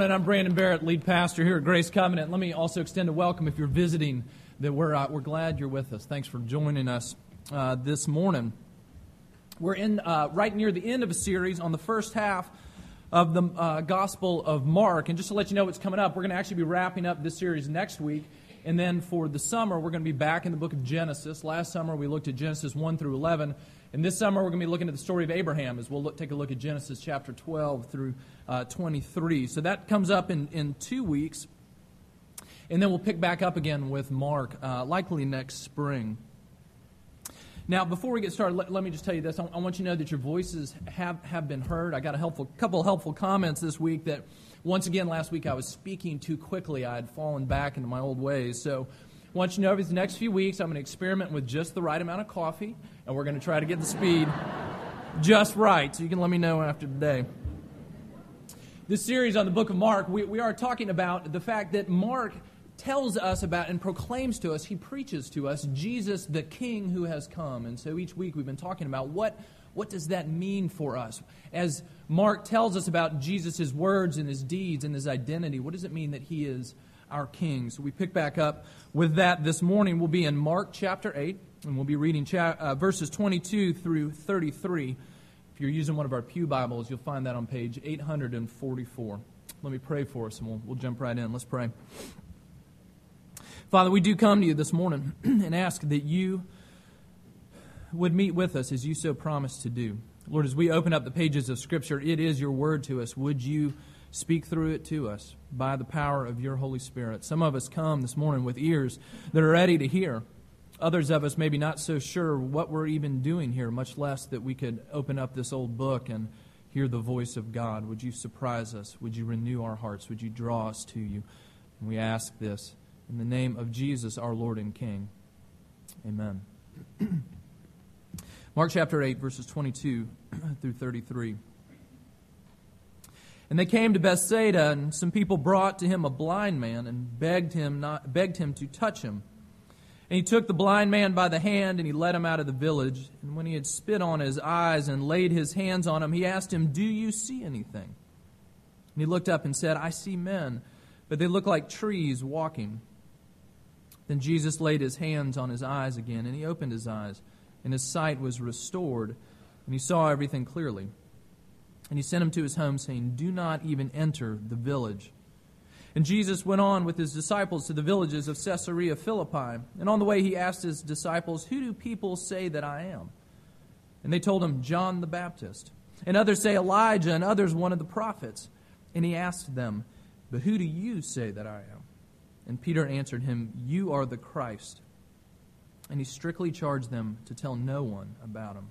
And I'm Brandon Barrett, lead pastor here at Grace Covenant. Let me also extend a welcome if you're visiting. That we're uh, we're glad you're with us. Thanks for joining us uh, this morning. We're in uh, right near the end of a series on the first half of the uh, Gospel of Mark. And just to let you know what's coming up, we're going to actually be wrapping up this series next week. And then for the summer, we're going to be back in the book of Genesis. Last summer, we looked at Genesis 1 through 11. And this summer, we're going to be looking at the story of Abraham as we'll look, take a look at Genesis chapter 12 through uh, 23. So that comes up in, in two weeks. And then we'll pick back up again with Mark, uh, likely next spring. Now, before we get started, let, let me just tell you this. I, I, want you to know that your voices have, have been heard. I got a helpful, couple of helpful comments this week that, once again, last week I was speaking too quickly. I had fallen back into my old ways. So want you to know over the next few weeks, I'm going to experiment with just the right amount of coffee, and we're going to try to get the speed just right. So you can let me know after today. This series on the book of Mark, we, we are talking about the fact that Mark tells us about and proclaims to us, he preaches to us, Jesus the King who has come. And so each week we've been talking about what, what does that mean for us? As Mark tells us about Jesus' words and his deeds and his identity, what does it mean that he is our King? So we pick back up with that this morning. We'll be in Mark chapter 8, and we'll be reading cha- uh, verses 22 through 33. If you're using one of our Pew Bibles, you'll find that on page 844. Let me pray for us, and we'll, we'll jump right in. Let's pray. Father, we do come to you this morning and ask that you would meet with us as you so promised to do. Lord, as we open up the pages of Scripture, it is your word to us. Would you speak through it to us by the power of your Holy Spirit? Some of us come this morning with ears that are ready to hear. Others of us maybe not so sure what we're even doing here, much less that we could open up this old book and hear the voice of God. Would you surprise us? Would you renew our hearts? Would you draw us to you? And we ask this in the name of Jesus, our Lord and King. Amen. Mark chapter 8, verses 22 through 33. And they came to Bethsaida, and some people brought to him a blind man and begged him, not, begged him to touch him. And he took the blind man by the hand and he led him out of the village. And when he had spit on his eyes and laid his hands on him, he asked him, Do you see anything? And he looked up and said, I see men, but they look like trees walking. Then Jesus laid his hands on his eyes again, and he opened his eyes, and his sight was restored, and he saw everything clearly. And he sent him to his home, saying, Do not even enter the village. And Jesus went on with his disciples to the villages of Caesarea Philippi. And on the way, he asked his disciples, Who do people say that I am? And they told him, John the Baptist. And others say Elijah, and others one of the prophets. And he asked them, But who do you say that I am? And Peter answered him, You are the Christ. And he strictly charged them to tell no one about him.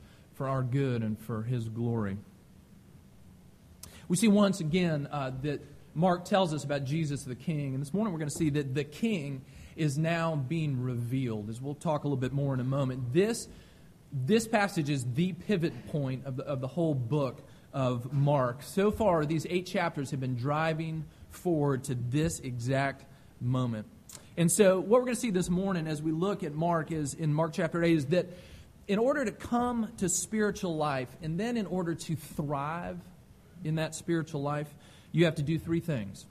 for our good and for his glory. We see once again uh, that Mark tells us about Jesus the King, and this morning we're going to see that the King is now being revealed, as we'll talk a little bit more in a moment. This, this passage is the pivot point of the, of the whole book of Mark. So far, these eight chapters have been driving forward to this exact moment. And so, what we're going to see this morning as we look at Mark is in Mark chapter 8 is that in order to come to spiritual life and then in order to thrive in that spiritual life, you have to do three things.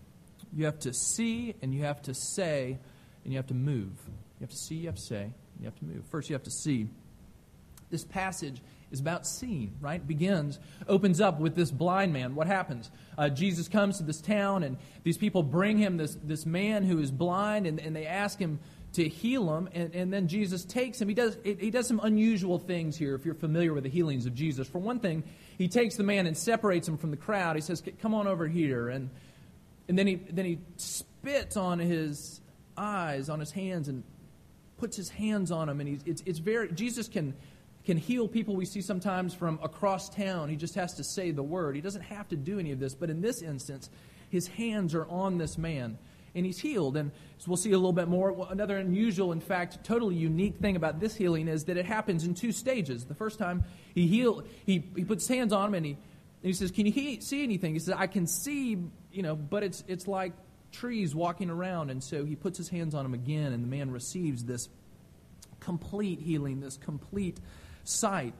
You have to see and you have to say and you have to move. You have to see, you have to say, you have to move. First, you have to see. This passage is about seeing, right? Begins, opens up with this blind man. What happens? Uh, Jesus comes to this town, and these people bring him this, this man who is blind, and, and they ask him to heal him. And, and then Jesus takes him. He does, he does some unusual things here, if you're familiar with the healings of Jesus. For one thing, he takes the man and separates him from the crowd. He says, Come on over here. And, and then, he, then he spits on his eyes, on his hands, and puts his hands on him. And he's, it's, it's very, Jesus can can heal people we see sometimes from across town. He just has to say the word. He doesn't have to do any of this. But in this instance, his hands are on this man and he's healed. And we'll see a little bit more. Another unusual, in fact, totally unique thing about this healing is that it happens in two stages. The first time he heal, he, he puts his hands on him and he, and he says, Can you he, see anything? He says, I can see, you know, but it's, it's like trees walking around. And so he puts his hands on him again, and the man receives this complete healing, this complete sight.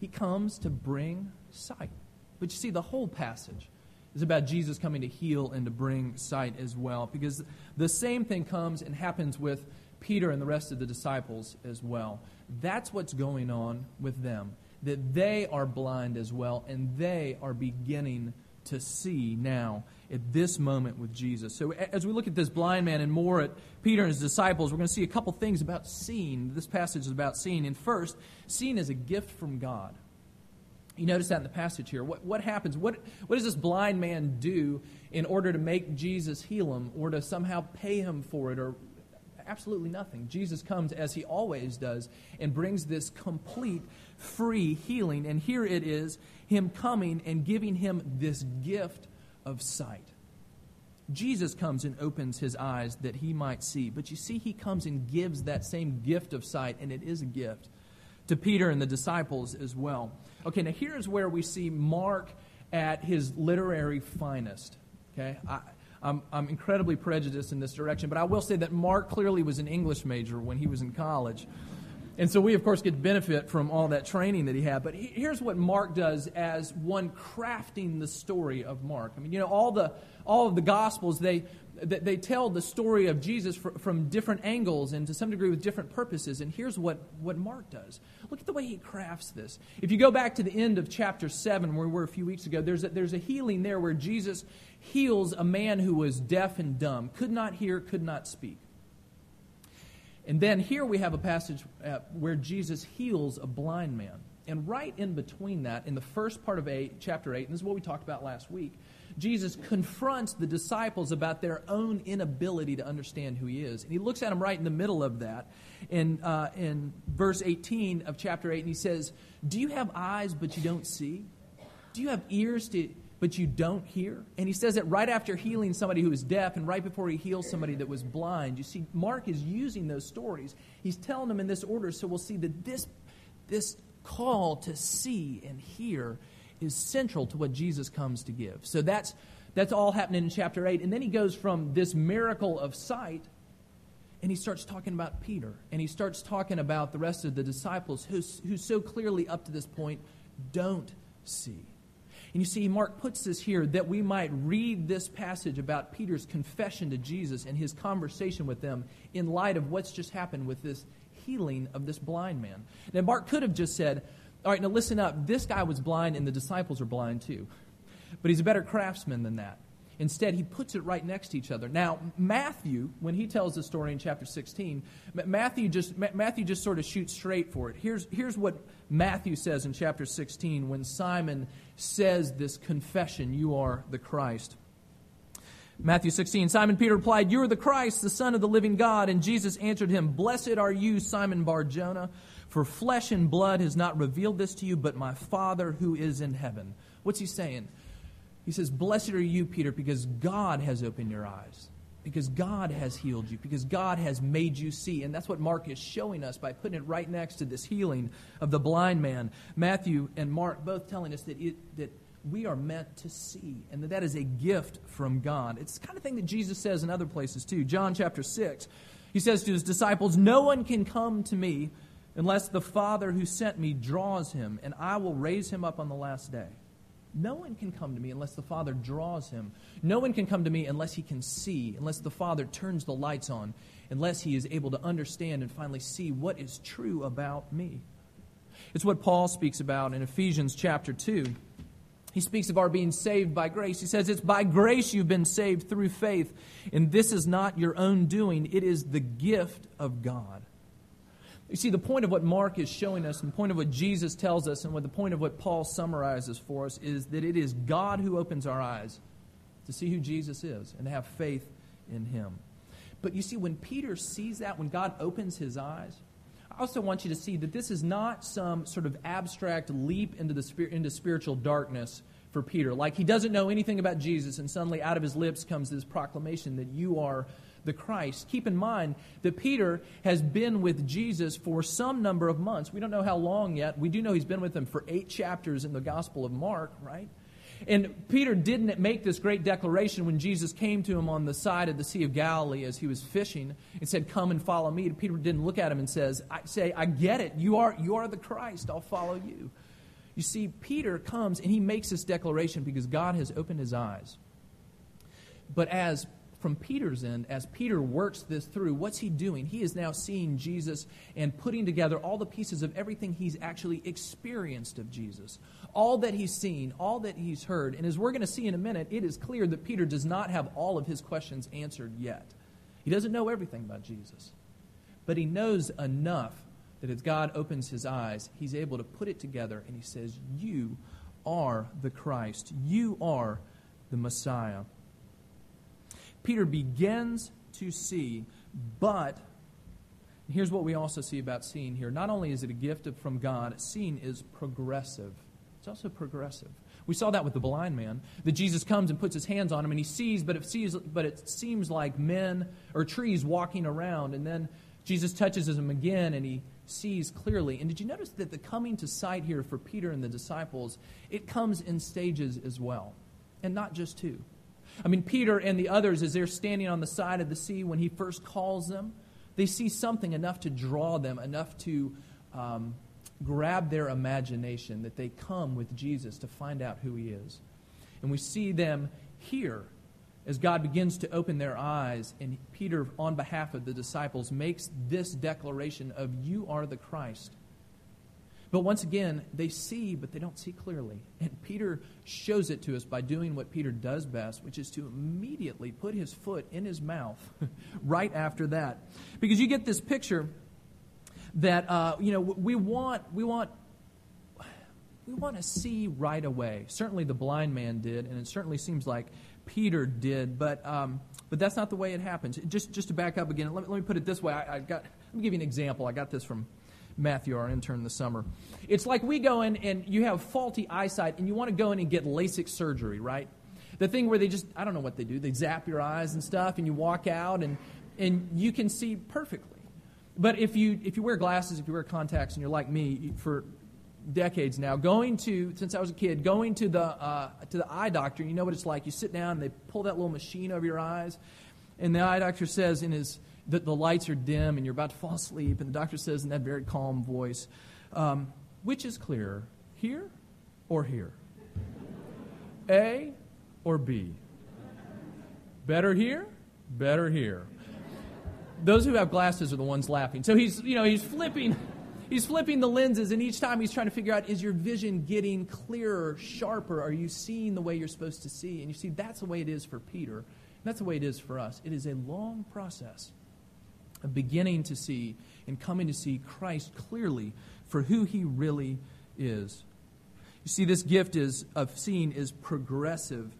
He comes to bring sight. But you see, the whole passage is about Jesus coming to heal and to bring sight as well. Because the same thing comes and happens with Peter and the rest of the disciples as well. That's what's going on with them. That they are blind as well, and they are beginning to see now at this moment with Jesus. So, as we look at this blind man and more at Peter and his disciples, we're going to see a couple things about seeing. This passage is about seeing. And first, seeing is a gift from God. You notice that in the passage here. What, what happens? What, what does this blind man do in order to make Jesus heal him or to somehow pay him for it or absolutely nothing? Jesus comes as he always does and brings this complete free healing. And here it is him coming and giving him this gift of sight. Jesus comes and opens his eyes that he might see. But you see, he comes and gives that same gift of sight, and it is a gift to Peter and the disciples as well. Okay, now here's where we see Mark at his literary finest. Okay, I, I'm, I'm incredibly prejudiced in this direction, but I will say that Mark clearly was an English major when he was in college. And so we, of course, get benefit from all that training that he had. But here's what Mark does as one crafting the story of Mark. I mean, you know, all, the, all of the Gospels, they, they tell the story of Jesus from different angles and to some degree with different purposes. And here's what, what Mark does. Look at the way he crafts this. If you go back to the end of chapter 7, where we were a few weeks ago, there's a, there's a healing there where Jesus heals a man who was deaf and dumb, could not hear, could not speak. And then here we have a passage uh, where Jesus heals a blind man. And right in between that, in the first part of eight, chapter 8, and this is what we talked about last week, Jesus confronts the disciples about their own inability to understand who he is. And he looks at them right in the middle of that in, uh, in verse 18 of chapter 8, and he says, Do you have eyes but you don't see? Do you have ears to, but you don't hear. And he says it right after healing somebody who was deaf and right before he heals somebody that was blind. You see, Mark is using those stories. He's telling them in this order, so we'll see that this, this call to see and hear is central to what Jesus comes to give. So that's, that's all happening in chapter 8. And then he goes from this miracle of sight and he starts talking about Peter, and he starts talking about the rest of the disciples who, who so clearly up to this point don't see. And you see, Mark puts this here that we might read this passage about Peter's confession to Jesus and his conversation with them in light of what's just happened with this healing of this blind man. Now, Mark could have just said, All right, now listen up. This guy was blind and the disciples are blind too. But he's a better craftsman than that. Instead, he puts it right next to each other. Now, Matthew, when he tells the story in chapter 16, Matthew just, Matthew just sort of shoots straight for it. Here's, here's what Matthew says in chapter 16 when Simon says this confession, You are the Christ. Matthew 16, Simon Peter replied, You are the Christ, the Son of the living God. And Jesus answered him, Blessed are you, Simon Bar Jonah, for flesh and blood has not revealed this to you, but my Father who is in heaven. What's he saying? He says, Blessed are you, Peter, because God has opened your eyes, because God has healed you, because God has made you see. And that's what Mark is showing us by putting it right next to this healing of the blind man. Matthew and Mark both telling us that, it, that we are meant to see, and that that is a gift from God. It's the kind of thing that Jesus says in other places too. John chapter 6, he says to his disciples, No one can come to me unless the Father who sent me draws him, and I will raise him up on the last day. No one can come to me unless the Father draws him. No one can come to me unless he can see, unless the Father turns the lights on, unless he is able to understand and finally see what is true about me. It's what Paul speaks about in Ephesians chapter 2. He speaks of our being saved by grace. He says, It's by grace you've been saved through faith, and this is not your own doing, it is the gift of God. You see, the point of what Mark is showing us, and the point of what Jesus tells us, and what the point of what Paul summarizes for us is that it is God who opens our eyes to see who Jesus is and to have faith in him. But you see, when Peter sees that, when God opens his eyes, I also want you to see that this is not some sort of abstract leap into, the into spiritual darkness for Peter. Like he doesn't know anything about Jesus, and suddenly out of his lips comes this proclamation that you are the Christ. Keep in mind that Peter has been with Jesus for some number of months. We don't know how long yet. We do know he's been with him for eight chapters in the Gospel of Mark, right? And Peter didn't make this great declaration when Jesus came to him on the side of the Sea of Galilee as he was fishing and said, Come and follow me. And Peter didn't look at him and says, I say, I get it. You are, you are the Christ. I'll follow you. You see, Peter comes and he makes this declaration because God has opened his eyes. But as from Peter's end, as Peter works this through, what's he doing? He is now seeing Jesus and putting together all the pieces of everything he's actually experienced of Jesus. All that he's seen, all that he's heard. And as we're going to see in a minute, it is clear that Peter does not have all of his questions answered yet. He doesn't know everything about Jesus, but he knows enough that as God opens his eyes, he's able to put it together and he says, You are the Christ, you are the Messiah. Peter begins to see, but here's what we also see about seeing here. Not only is it a gift from God, seeing is progressive. It's also progressive. We saw that with the blind man. That Jesus comes and puts his hands on him and he sees, but it sees but it seems like men or trees walking around, and then Jesus touches him again and he sees clearly. And did you notice that the coming to sight here for Peter and the disciples, it comes in stages as well. And not just two. I mean, Peter and the others, as they're standing on the side of the sea when he first calls them, they see something enough to draw them, enough to um, grab their imagination that they come with Jesus to find out who he is. And we see them here as God begins to open their eyes, and Peter, on behalf of the disciples, makes this declaration of, You are the Christ. But once again, they see, but they don't see clearly. And Peter shows it to us by doing what Peter does best, which is to immediately put his foot in his mouth right after that. Because you get this picture that, uh, you know, we want, we want we want to see right away. Certainly the blind man did, and it certainly seems like Peter did, but, um, but that's not the way it happens. Just, just to back up again, let me, let me put it this way. I, I got, let me give you an example. I got this from Matthew, our intern this summer. It's like we go in and you have faulty eyesight and you want to go in and get LASIK surgery, right? The thing where they just, I don't know what they do, they zap your eyes and stuff and you walk out and, and you can see perfectly. But if you, if you wear glasses, if you wear contacts and you're like me for decades now, going to, since I was a kid, going to the, uh, to the eye doctor, you know what it's like. You sit down and they pull that little machine over your eyes and the eye doctor says in his the, the lights are dim and you're about to fall asleep, and the doctor says in that very calm voice, um, which is clearer, here or here? A or B? Better here? Better here. Those who have glasses are the ones laughing. So he's, you know, he's flipping, he's flipping the lenses, and each time he's trying to figure out, is your vision getting clearer, sharper? Are you seeing the way you're supposed to see? And you see, that's the way it is for Peter. That's the way it is for us. It is a long process beginning to see and coming to see Christ clearly for who he really is. You see, this gift is, of seeing is progressive.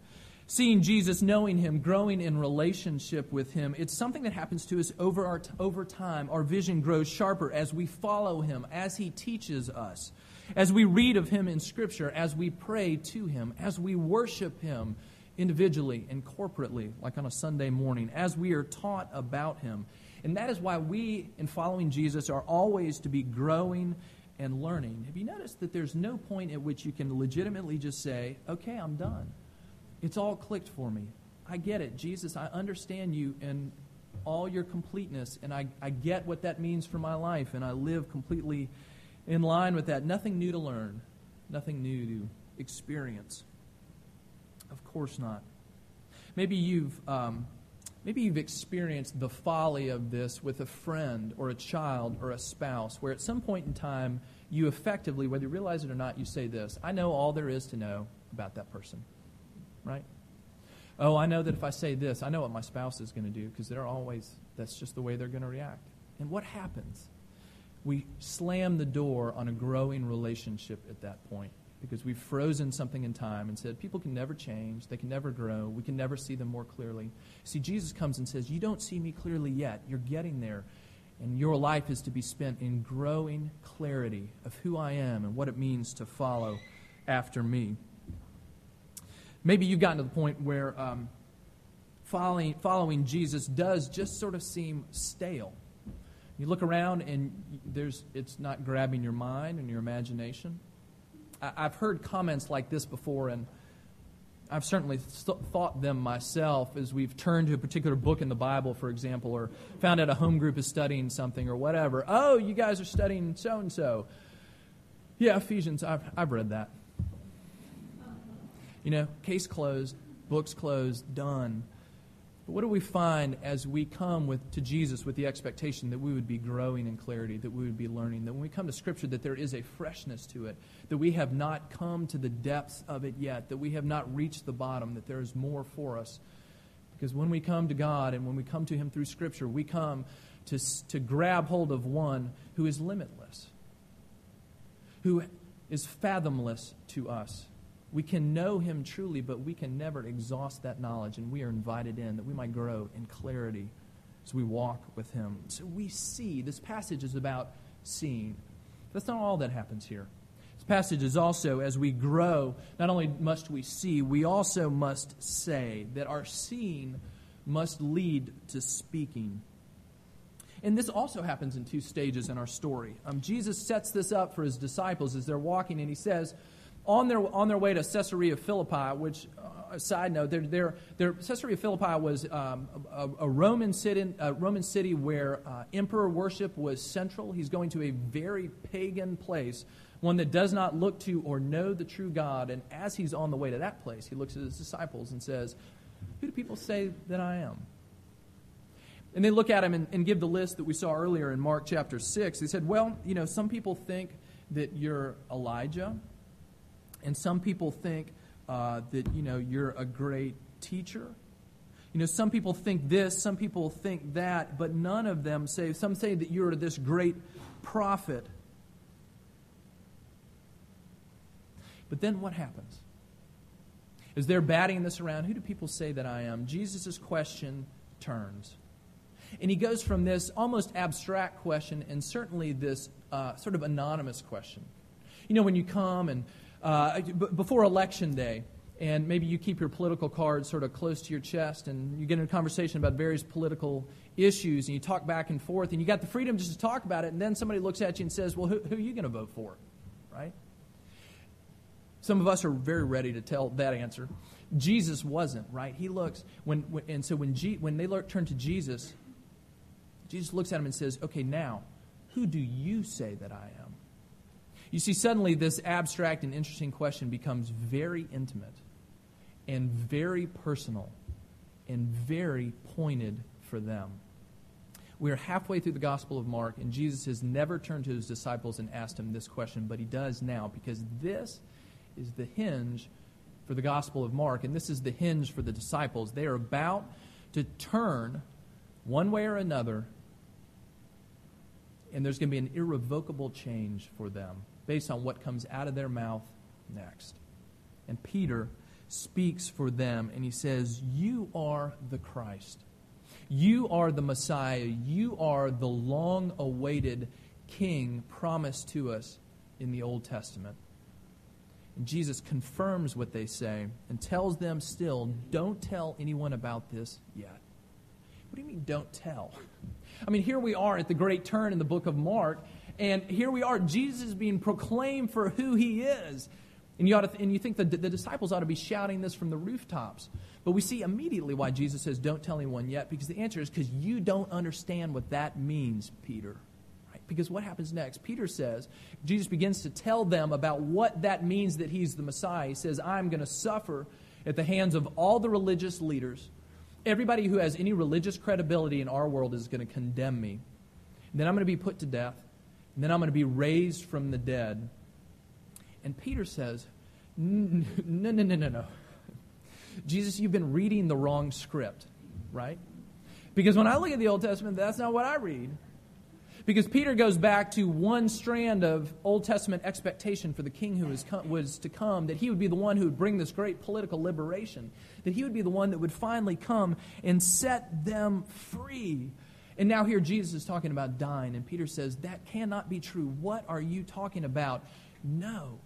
Seeing Jesus, knowing him, growing in relationship with him, it's something that happens to us over, our, over time. Our vision grows sharper as we follow him, as he teaches us, as we read of him in Scripture, as we pray to him, as we worship him individually and corporately, like on a Sunday morning, as we are taught about him. And that is why we, in following Jesus, are always to be growing and learning. Have you noticed that there's no point at which you can legitimately just say, okay, I'm done? It's all clicked for me. I get it. Jesus, I understand you and all your completeness, and I, I get what that means for my life, and I live completely in line with that. Nothing new to learn, nothing new to experience. Of course not. Maybe you've um, Maybe you've experienced the folly of this with a friend or a child or a spouse, where at some point in time, you effectively, whether you realize it or not, you say this I know all there is to know about that person. Right? Oh, I know that if I say this, I know what my spouse is going to do because they're always, that's just the way they're going to react. And what happens? We slam the door on a growing relationship at that point because we've frozen something in time and said people can never change, they can never grow, we can never see them more clearly. See, Jesus comes and says, You don't see me clearly yet. You're getting there. And your life is to be spent in growing clarity of who I am and what it means to follow after me. Maybe you've gotten to the point where um, following, following Jesus does just sort of seem stale. You look around and there's, it's not grabbing your mind and your imagination. I've heard comments like this before, and I've certainly th- thought them myself as we've turned to a particular book in the Bible, for example, or found out a home group is studying something or whatever. Oh, you guys are studying so and so. Yeah, Ephesians, I've, I've read that. You know, case closed, books closed, done. But what do we find as we come with, to Jesus with the expectation that we would be growing in clarity, that we would be learning, that when we come to Scripture, that there is a freshness to it, that we have not come to the depths of it yet, that we have not reached the bottom, that there is more for us. Because when we come to God and when we come to Him through Scripture, we come to, to grab hold of one who is limitless, who is fathomless to us we can know him truly, but we can never exhaust that knowledge, and we are invited in that we might grow in clarity as we walk with him. So we see, this passage is about seeing. That's not all that happens here. This passage is also, as we grow, not only must we see, we also must say that our seeing must lead to speaking. And this also happens in two stages in our story. Um, Jesus sets this up for his disciples as they're walking, and he says, on their, on their way to Caesarea Philippi, which, uh, side note, they're, they're, they're, Caesarea Philippi was um, a, a, Roman city, a Roman city where uh, emperor worship was central. He's going to a very pagan place, one that does not look to or know the true God. And as he's on the way to that place, he looks at his disciples and says, Who do people say that I am? And they look at him and, and give the list that we saw earlier in Mark chapter 6. They said, Well, you know, some people think that you're Elijah. And some people think uh, that, you know, you're a great teacher. You know, some people think this, some people think that, but none of them say, some say that you're this great prophet. But then what happens? As they're batting this around, who do people say that I am? Jesus' question turns. And he goes from this almost abstract question and certainly this uh, sort of anonymous question. You know, when you come and uh, before election day, and maybe you keep your political cards sort of close to your chest, and you get in a conversation about various political issues, and you talk back and forth, and you got the freedom just to talk about it, and then somebody looks at you and says, Well, who, who are you going to vote for? Right? Some of us are very ready to tell that answer. Jesus wasn't, right? He looks, when, when and so when, G, when they turn to Jesus, Jesus looks at him and says, Okay, now, who do you say that I am? You see, suddenly this abstract and interesting question becomes very intimate and very personal and very pointed for them. We are halfway through the Gospel of Mark, and Jesus has never turned to his disciples and asked them this question, but he does now because this is the hinge for the Gospel of Mark, and this is the hinge for the disciples. They are about to turn one way or another, and there's going to be an irrevocable change for them based on what comes out of their mouth next. And Peter speaks for them and he says, You are the Christ. You are the Messiah. You are the long awaited King promised to us in the Old Testament. And Jesus confirms what they say and tells them still, Don't tell anyone about this yet. What do you mean, don't tell? I mean, here we are at the great turn in the book of Mark, and here we are, Jesus is being proclaimed for who he is. And you, ought to and you think the, the disciples ought to be shouting this from the rooftops. But we see immediately why Jesus says, Don't tell anyone yet, because the answer is because you don't understand what that means, Peter. Right? Because what happens next? Peter says, Jesus begins to tell them about what that means that he's the Messiah. He says, I'm going to suffer at the hands of all the religious leaders. Everybody who has any religious credibility in our world is going to condemn me. And then I'm going to be put to death and then I'm going to be raised from the dead. And Peter says, No, no, no, no, no. Jesus, you've been reading the wrong script, right? Because when I look at the Old Testament, that's not what I read. Because Peter goes back to one strand of Old Testament expectation for the king who was, was to come, that he would be the one who would bring this great political liberation, that he would be the one that would finally come and set them free And now here Jesus is talking about dying, and Peter says, That cannot be true. What are you talking about? No.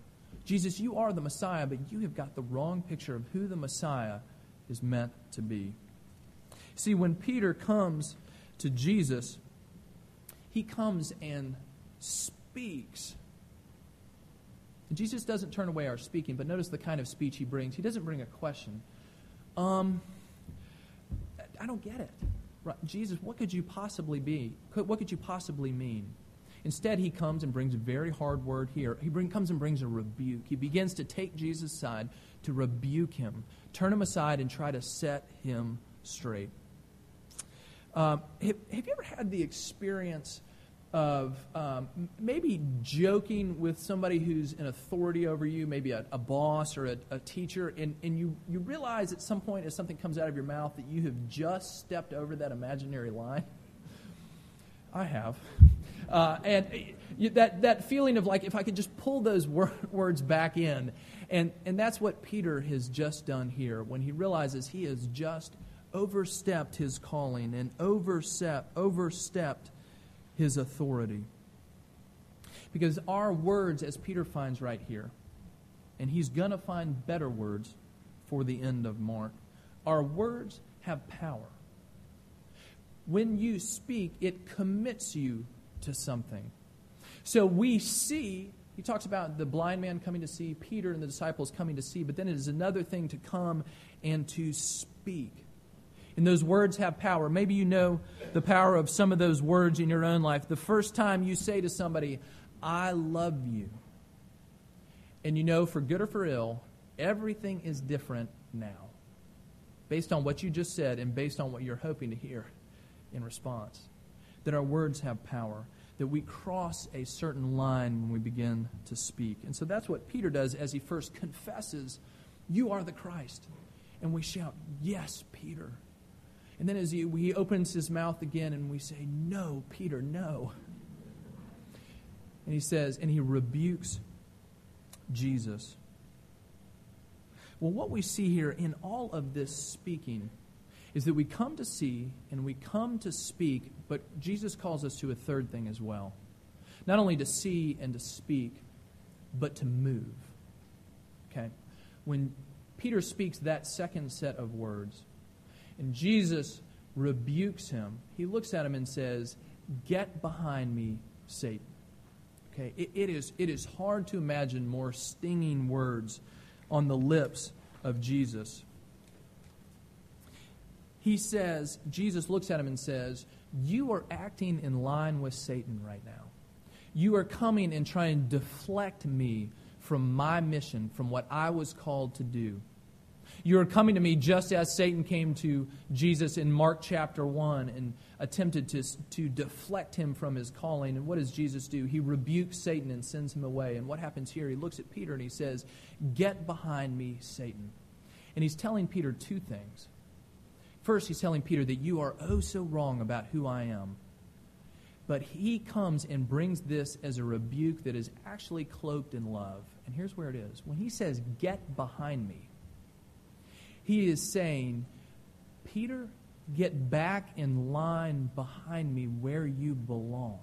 Jesus, you are the Messiah, but you have got the wrong picture of who the Messiah is meant to be. See, when Peter comes to Jesus, he comes and speaks. Jesus doesn't turn away our speaking, but notice the kind of speech he brings. He doesn't bring a question. Um, I don't get it. Jesus, what could you possibly be? What could you possibly mean? Instead, he comes and brings a very hard word here. He bring, comes and brings a rebuke. He begins to take Jesus' side to rebuke him, turn him aside, and try to set him straight. Um, have, have, you ever had the experience of um, maybe joking with somebody who's an authority over you, maybe a, a boss or a, a, teacher, and, and you, you realize at some point as something comes out of your mouth that you have just stepped over that imaginary line? I have. Uh, and uh, that, that feeling of like, if I could just pull those wor- words back in. And, and that's what Peter has just done here when he realizes he has just overstepped his calling and overstep, overstepped his authority. Because our words, as Peter finds right here, and he's going to find better words for the end of Mark, our words have power. When you speak, it commits you to something. So we see, he talks about the blind man coming to see, Peter and the disciples coming to see, but then it is another thing to come and to speak. And those words have power. Maybe you know the power of some of those words in your own life. The first time you say to somebody, I love you, and you know, for good or for ill, everything is different now, based on what you just said and based on what you're hoping to hear in response. That our words have power, that we cross a certain line when we begin to speak. And so that's what Peter does as he first confesses, You are the Christ. And we shout, Yes, Peter. And then as he, he opens his mouth again and we say, No, Peter, no. And he says, and he rebukes Jesus. Well, what we see here in all of this speaking is that we come to see and we come to speak, but Jesus calls us to a third thing as well. Not only to see and to speak, but to move. Okay? When Peter speaks that second set of words, and Jesus rebukes him. He looks at him and says, Get behind me, Satan. Okay, it, it, is, it is hard to imagine more stinging words on the lips of Jesus. He says, Jesus looks at him and says, You are acting in line with Satan right now. You are coming and trying to deflect me from my mission, from what I was called to do. You are coming to me just as Satan came to Jesus in Mark chapter 1 and attempted to, to deflect him from his calling. And what does Jesus do? He rebukes Satan and sends him away. And what happens here? He looks at Peter and he says, Get behind me, Satan. And he's telling Peter two things. First, he's telling Peter that you are oh so wrong about who I am. But he comes and brings this as a rebuke that is actually cloaked in love. And here's where it is. When he says, Get behind me, he is saying, Peter, get back in line behind me where you belong.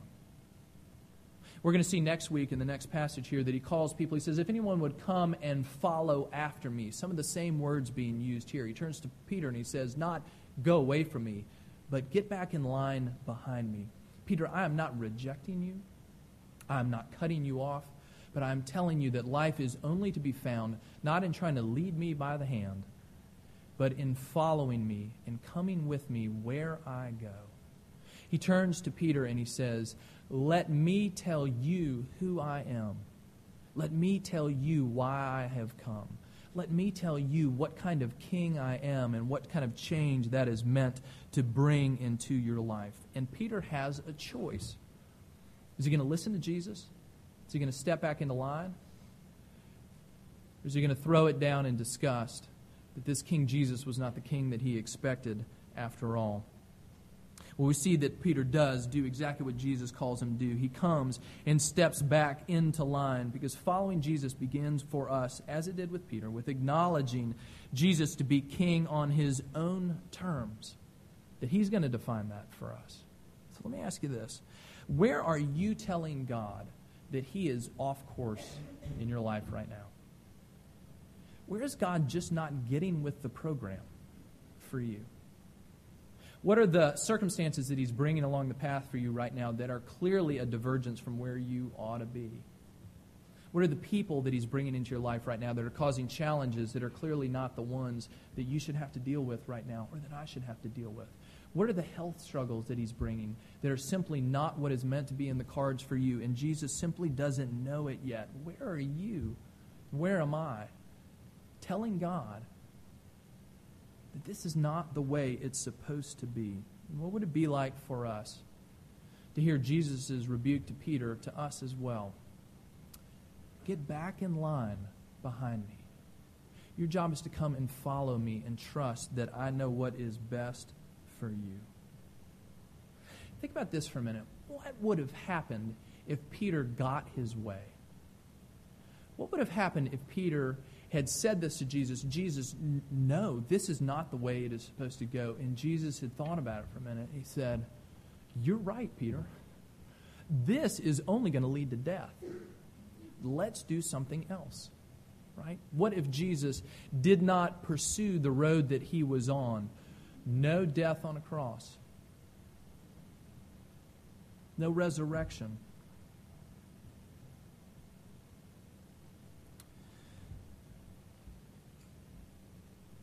We're going to see next week in the next passage here that he calls people. He says, If anyone would come and follow after me, some of the same words being used here. He turns to Peter and he says, Not go away from me, but get back in line behind me. Peter, I am not rejecting you, I am not cutting you off, but I am telling you that life is only to be found not in trying to lead me by the hand but in following me and coming with me where I go. He turns to Peter and he says, Let me tell you who I am. Let me tell you why I have come. Let me tell you what kind of king I am and what kind of change that is meant to bring into your life. And Peter has a choice. Is he going to listen to Jesus? Is he going to step back into line? Or is he going to throw it down in disgust that this King Jesus was not the king that he expected after all. Well, we see that Peter does do exactly what Jesus calls him to do. He comes and steps back into line because following Jesus begins for us, as it did with Peter, with acknowledging Jesus to be king on his own terms, that he's going to define that for us. So let me ask you this. Where are you telling God that He is off course in your life right now? Where is God just not getting with the program for you? What are the circumstances that He's bringing along the path for you right now that are clearly a divergence from where you ought to be? What are the people that He's bringing into your life right now that are causing challenges that are clearly not the ones that you should have to deal with right now or that I should have to deal with? What are the health struggles that He's bringing that are simply not what is meant to be in the cards for you and Jesus simply doesn't know it yet? Where are you? Where am I? Telling God that this is not the way it's supposed to be. what would it be like for us to hear Jesus' rebuke to Peter, to us as well? Get back in line behind me. Your job is to come and follow me and trust that I know what is best for you. Think about this for a minute. What would have happened if Peter got his way? What would have happened if Peter had said this to Jesus? Jesus, no, this is not the way it is supposed to go. And Jesus had thought about it for a minute. He said, You're right, Peter. This is only going to lead to death let's do something else. Right? What if Jesus did not pursue the road that he was on? No death on a cross, no resurrection.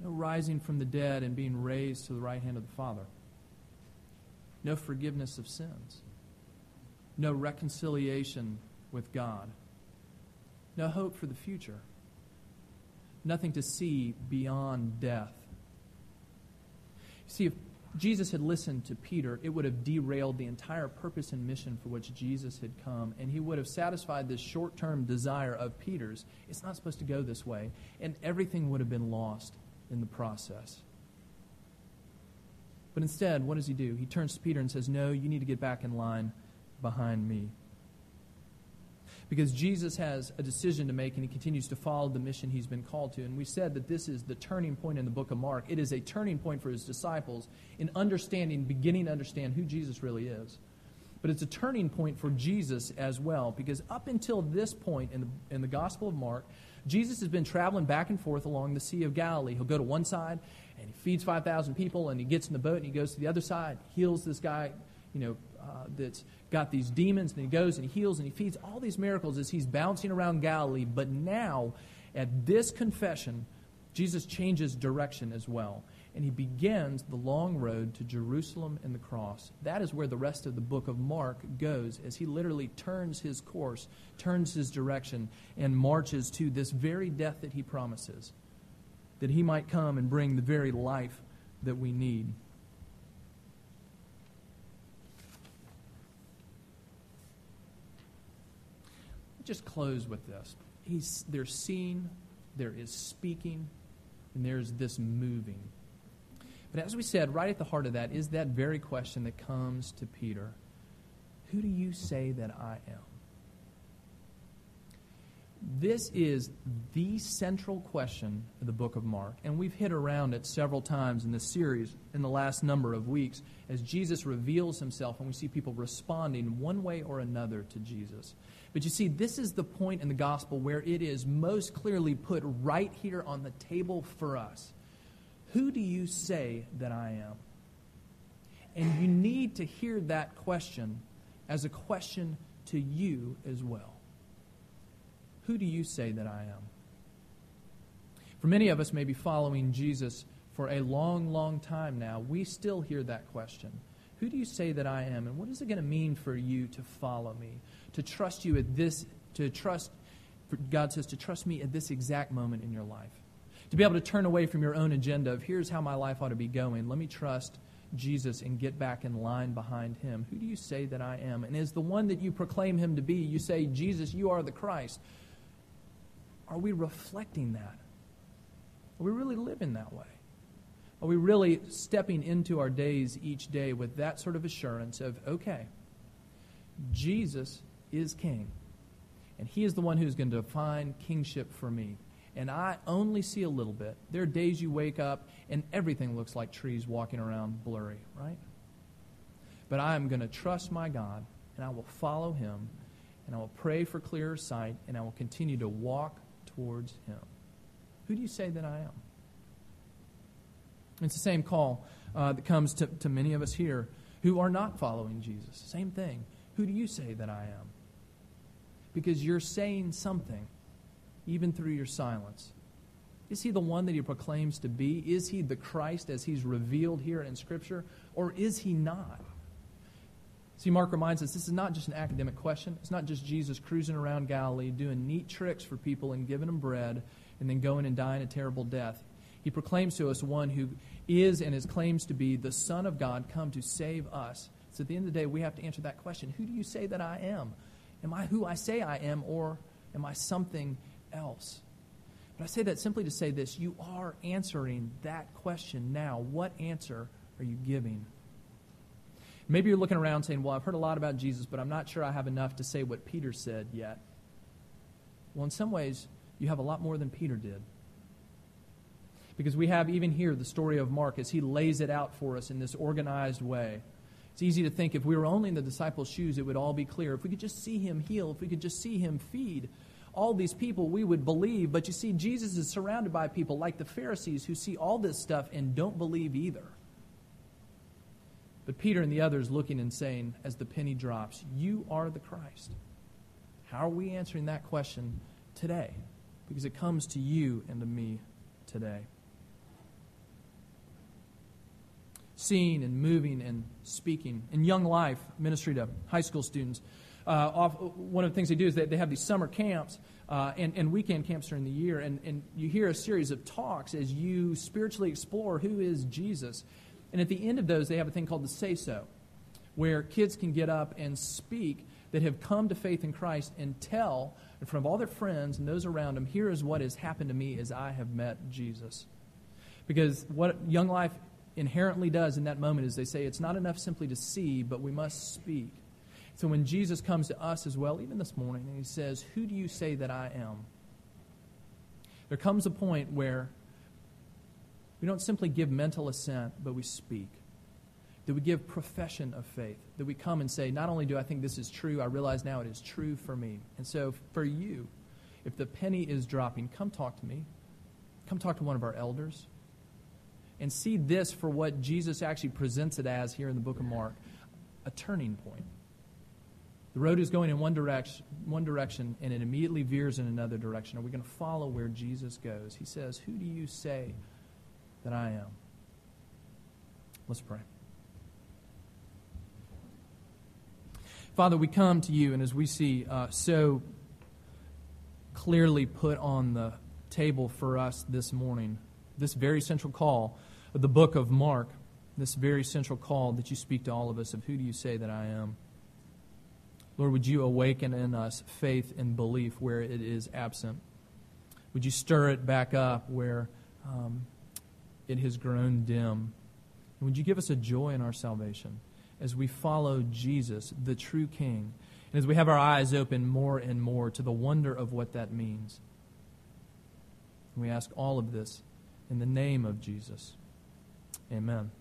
No rising from the dead and being raised to the right hand of the Father. No forgiveness of sins. No reconciliation with God no hope for the future, nothing to see beyond death. See, if Jesus had listened to Peter, it would have derailed the entire purpose and mission for which Jesus had come, and he would have satisfied this short term desire of Peter's. It's not supposed to go this way, and everything would have been lost in the process. But instead, what does he do? He turns to Peter and says, No, you need to get back in line behind me because Jesus has a decision to make and he continues to follow the mission he's been called to. And we said that this is the turning point in the book of Mark. It is a turning point for his disciples in understanding, beginning to understand who Jesus really is. But it's a turning point for Jesus as well, because up until this point in the, in the Gospel of Mark, Jesus has been traveling back and forth along the Sea of Galilee. He'll go to one side and he feeds 5,000 people, and he gets in the boat and he goes to the other side, heals this guy, you know, uh, that's got these demons, and he goes and he heals and he feeds all these miracles as he's bouncing around Galilee. But now, at this confession, Jesus changes direction as well. And he begins the long road to Jerusalem and the cross. That is where the rest of the book of Mark goes, as he literally turns his course, turns his direction, and marches to this very death that he promises, that he might come and bring the very life that we need. just close with this. He's, there's seeing, there is speaking, and there's this moving. But as we said, right at the heart of that is that very question that comes to Peter Who do you say that I am? This is the central question of the book of Mark, and we've hit around it several times in this series in the last number of weeks as Jesus reveals himself and we see people responding one way or another to Jesus. But you see, this is the point in the gospel where it is most clearly put right here on the table for us. Who do you say that I am? And you need to hear that question as a question to you as well. Who do you say that I am? For many of us, maybe following Jesus for a long, long time now, we still hear that question. Who do you say that I am? And what is it going to mean for you to follow me? To trust you at this, to trust, God says, to trust me at this exact moment in your life. To be able to turn away from your own agenda of here's how my life ought to be going. Let me trust Jesus and get back in line behind him. Who do you say that I am? And is the one that you proclaim him to be, you say, Jesus, you are the Christ. Are we reflecting that? Are we really living that way? Are we really stepping into our days each day with that sort of assurance of, okay, Jesus is king, and he is the one who's going to define kingship for me. And I only see a little bit. There are days you wake up and everything looks like trees walking around blurry, right? but I am going to trust my God, and I will follow him, and I will pray for clearer sight, and I will continue to walk towards him. Who do you say that I am? It's the same call uh, that comes to, to many of us here who are not following Jesus. Same thing. Who do you say that I am? Because you're saying something, even through your silence. Is he the one that he proclaims to be? Is he the Christ as he's revealed here in Scripture? Or is he not? See, Mark reminds us this is not just an academic question. It's not just Jesus cruising around Galilee doing neat tricks for people and giving them bread and then going and dying a terrible death. He proclaims to us one who is and is claims to be the Son of God come to save us. So at the end of the day, we have to answer that question Who do you say that I am? Am I who I say I am, or am I something else? But I say that simply to say this you are answering that question now. What answer are you giving? Maybe you're looking around saying, Well, I've heard a lot about Jesus, but I'm not sure I have enough to say what Peter said yet. Well, in some ways, you have a lot more than Peter did. Because we have even here the story of Mark as he lays it out for us in this organized way. It's easy to think if we were only in the disciples' shoes, it would all be clear. If we could just see him heal, if we could just see him feed all these people, we would believe. But you see, Jesus is surrounded by people like the Pharisees who see all this stuff and don't believe either. But Peter and the others looking and saying, as the penny drops, You are the Christ. How are we answering that question today? Because it comes to you and to me today. seeing and moving and speaking. In Young Life, ministry to high school students, uh, off, one of the things they do is they have these summer camps uh, and, and, weekend camps during the year, and, and you hear a series of talks as you spiritually explore who is Jesus. And at the end of those, they have a thing called the Say So, where kids can get up and speak that have come to faith in Christ and tell in front of all their friends and those around them, here is what has happened to me as I have met Jesus. Because what Young Life inherently does in that moment is they say it's not enough simply to see, but we must speak. So when Jesus comes to us as well, even this morning, and he says, Who do you say that I am? There comes a point where we don't simply give mental assent, but we speak. That we give profession of faith. That we come and say, Not only do I think this is true, I realize now it is true for me. And so for you, if the penny is dropping, come talk to me. Come talk to one of our elders and see this for what Jesus actually presents it as here in the book of Mark a turning point. The road is going in one direction, one direction and it immediately veers in another direction. Are we going to follow where Jesus goes? He says, Who do you say that I am? Let's pray. Father, we come to you, and as we see uh, so clearly put on the table for us this morning, this very central call of the book of Mark, this very central call that you speak to all of us of who do you say that I am? Lord, would you awaken in us faith and belief where it is absent? Would you stir it back up where um, it has grown dim? And would you give us a joy in our salvation as we follow Jesus, the true King, and as we have our eyes open more and more to the wonder of what that means? And we ask all of this in the name of Jesus. Amen.